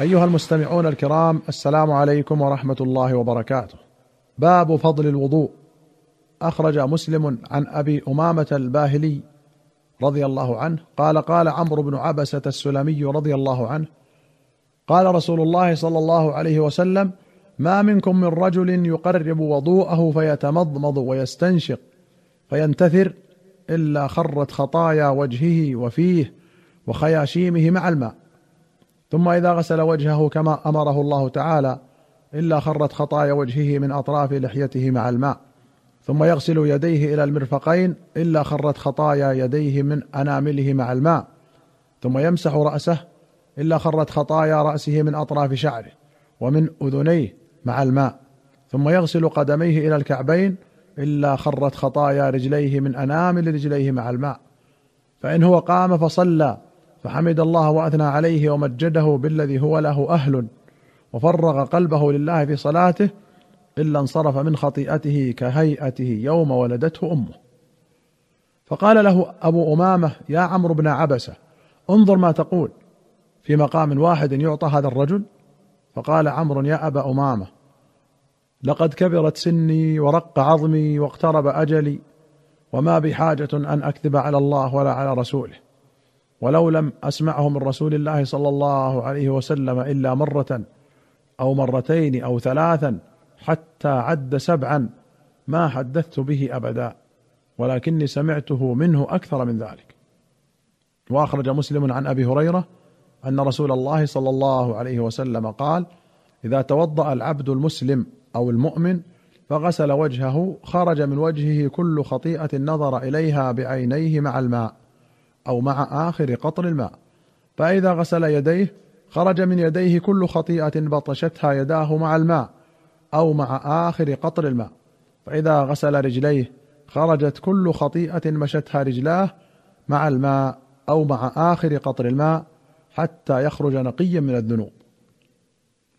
أيها المستمعون الكرام السلام عليكم ورحمة الله وبركاته. باب فضل الوضوء أخرج مسلم عن أبي أمامة الباهلي رضي الله عنه قال قال عمرو بن عبسة السلمي رضي الله عنه قال رسول الله صلى الله عليه وسلم ما منكم من رجل يقرب وضوءه فيتمضمض ويستنشق فينتثر إلا خرت خطايا وجهه وفيه وخياشيمه مع الماء ثم إذا غسل وجهه كما أمره الله تعالى إلا خرت خطايا وجهه من أطراف لحيته مع الماء. ثم يغسل يديه إلى المرفقين إلا خرت خطايا يديه من أنامله مع الماء. ثم يمسح رأسه إلا خرت خطايا رأسه من أطراف شعره ومن أذنيه مع الماء. ثم يغسل قدميه إلى الكعبين إلا خرت خطايا رجليه من انامل رجليه مع الماء. فإن هو قام فصلى فحمد الله وأثنى عليه ومجده بالذي هو له أهل وفرغ قلبه لله في صلاته إلا انصرف من خطيئته كهيئته يوم ولدته أمه. فقال له أبو أمامة يا عمرو بن عبسة انظر ما تقول في مقام واحد يعطى هذا الرجل؟ فقال عمرو يا أبا أمامة لقد كبرت سني ورق عظمي واقترب أجلي وما بحاجه أن أكذب على الله ولا على رسوله. ولو لم أسمعه من رسول الله صلى الله عليه وسلم إلا مرة أو مرتين أو ثلاثا حتى عد سبعا ما حدثت به أبدا ولكني سمعته منه أكثر من ذلك. وأخرج مسلم عن أبي هريرة أن رسول الله صلى الله عليه وسلم قال إذا توضأ العبد المسلم أو المؤمن فغسل وجهه خرج من وجهه كل خطيئة نظر إليها بعينيه مع الماء. أو مع آخر قطر الماء. فإذا غسل يديه خرج من يديه كل خطيئة بطشتها يداه مع الماء أو مع آخر قطر الماء. فإذا غسل رجليه خرجت كل خطيئة مشتها رجلاه مع الماء أو مع آخر قطر الماء حتى يخرج نقيا من الذنوب.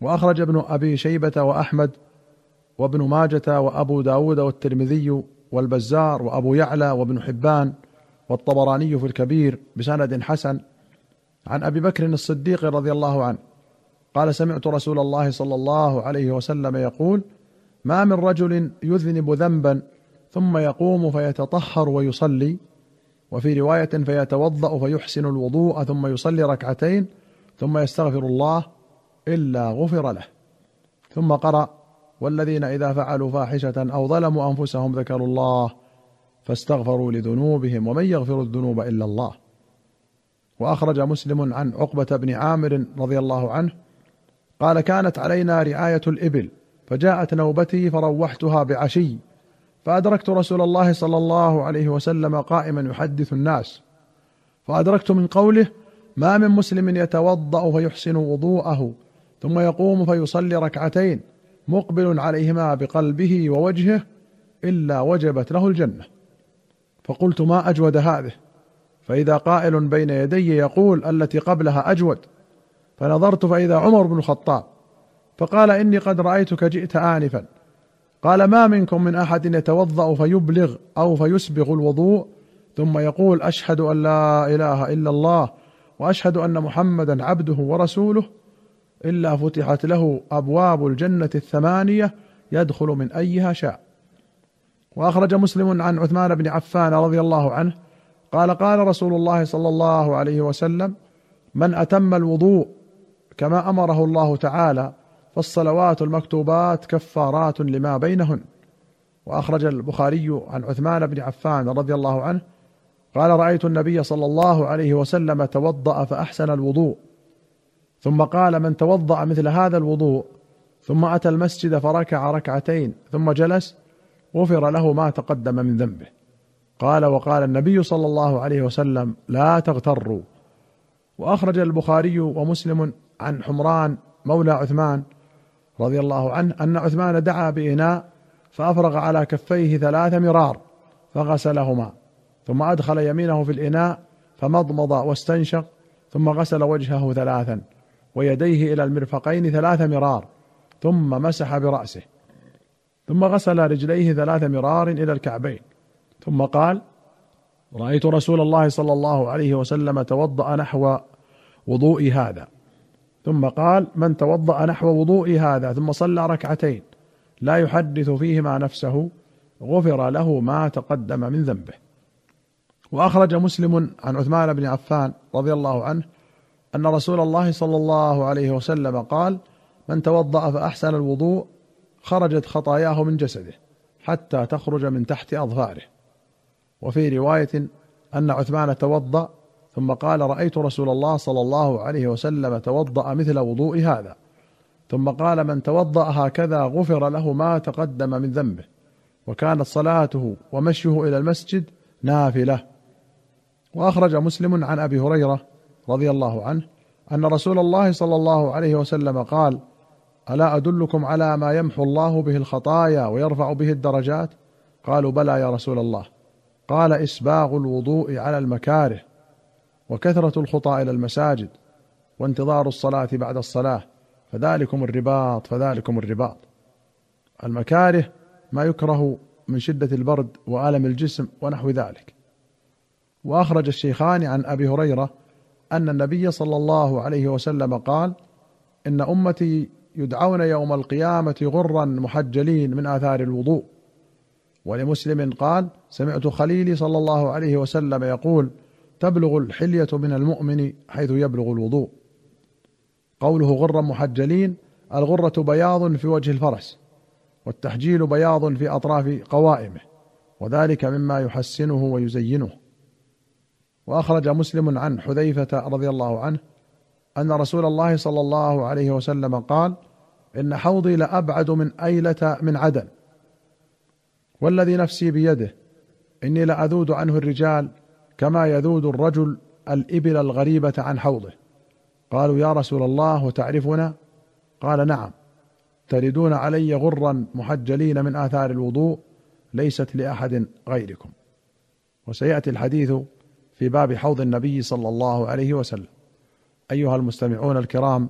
وأخرج ابن أبي شيبة وأحمد وابن ماجة وأبو داود والترمذي والبزار وأبو يعلى وابن حبان والطبراني في الكبير بسند حسن عن أبي بكر الصديق رضي الله عنه. قال سمعت رسول الله صلى الله عليه وسلم يقول ما من رجل يذنب ذنبا ثم يقوم فيتطهر ويصلي وفي رواية فيتوضأ فيحسن الوضوء ثم يصلي ركعتين ثم يستغفر الله إلا غفر له. ثم قرأ والذين إذا فعلوا فاحشة أو ظلموا أنفسهم ذكروا الله فاستغفروا لذنوبهم ومن يغفر الذنوب إلا الله. وأخرج مسلم عن عقبة بن عامر رضي الله عنه قال كانت علينا رعاية الإبل فجاءت نوبتي فروحتها بعشي فأدركت رسول الله صلى الله عليه وسلم قائما يحدث الناس. فأدركت من قوله ما من مسلم يتوضأ فيحسن وضوءه ثم يقوم فيصلي ركعتين مقبل عليهما بقلبه ووجهه إلا وجبت له الجنة. فقلت ما أجود هذه. فإذا قائل بين يدي يقول التي قبلها أجود. فنظرت فإذا عمر بن الخطاب. فقال إني قد رأيتك جئت انفا. قال ما منكم من أحد يتوضأ فيبلغ أو فيسبغ الوضوء؟ ثم يقول أشهد أن لا إله إلا الله وأشهد أن محمدا عبده ورسوله. إلا فتحت له أبواب الجنة الثمانية يدخل من أيها شاء. وأخرج مسلم عن عثمان بن عفان رضي الله عنه قال قال رسول الله صلى الله عليه وسلم من أتم الوضوء كما أمره الله تعالى فالصلوات المكتوبات كفارات لما بينهن. وأخرج البخاري عن عثمان بن عفان رضي الله عنه قال رأيت النبي صلى الله عليه وسلم توضأ فأحسن الوضوء. ثم قال من توضأ مثل هذا الوضوء ثم أتى المسجد فركع ركعتين ثم جلس غفر له ما تقدم من ذنبه. قال وقال النبي صلى الله عليه وسلم لا تغتروا. وأخرج البخاري ومسلم عن حمران مولى عثمان رضي الله عنه أن عثمان دعا بإناء فأفرغ على كفيه ثلاث مرار فغسلهما. ثم أدخل يمينه في الإناء فمضمض واستنشق ثم غسل وجهه ثلاثا ويديه إلى المرفقين ثلاث مرار ثم مسح برأسه. ثم غسل رجليه ثلاث مرار إلى الكعبين. ثم قال رأيت رسول الله صلى الله عليه وسلم توضأ نحو وضوء هذا. ثم قال من توضأ نحو وضوء هذا ثم صلى ركعتين لا يحدث فيهما نفسه غفر له ما تقدم من ذنبه. وأخرج مسلم عن عثمان بن عفان رضي الله عنه أن رسول الله صلى الله عليه وسلم قال من توضأ فأحسن الوضوء خرجت خطاياه من جسده حتى تخرج من تحت أظفاره. وفي رواية أن عثمان توضأ ثم قال رأيت رسول الله صلى الله عليه وسلم توضأ مثل وضوء هذا. ثم قال من توضأ هكذا غفر له ما تقدم من ذنبه. وكانت صلاته ومشيه إلى المسجد نافلة. وأخرج مسلم عن أبي هريرة رضي الله عنه أن رسول الله صلى الله عليه وسلم قال ألا أدلكم على ما يمحو الله به الخطايا ويرفع به الدرجات؟ قالوا بلى يا رسول الله. قال إسباغ الوضوء على المكاره وكثرة الخطى إلى المساجد وانتظار الصلاة بعد الصلاة فذلكم الرباط فذلكم الرباط. المكاره ما يكره من شدة البرد وآلم الجسم ونحو ذلك. وأخرج الشيخان عن أبي هريرة أن النبي صلى الله عليه وسلم قال إن أمتي يدعون يوم القيامة غرا محجلين من آثار الوضوء. ولمسلم قال سمعت خليلي صلى الله عليه وسلم يقول تبلغ الحلية من المؤمن حيث يبلغ الوضوء. قوله غرا محجلين الغرة بياض في وجه الفرس والتحجيل بياض في أطراف قوائمه وذلك مما يحسنه ويزينه. وأخرج مسلم عن حذيفة رضي الله عنه أن رسول الله صلى الله عليه وسلم قال إن حوضي لأبعد من أيلة من عدن. والذي نفسي بيده إني لاذود عنه الرجال كما يذود الرجل الإبل الغريبة عن حوضه. قالوا يا رسول الله وتعرفنا قال نعم. تردون علي غرا محجلين من آثار الوضوء ليست لأحد غيركم. وسيأتي الحديث في باب حوض النبي صلى الله عليه وسلم. أيها المستمعون الكرام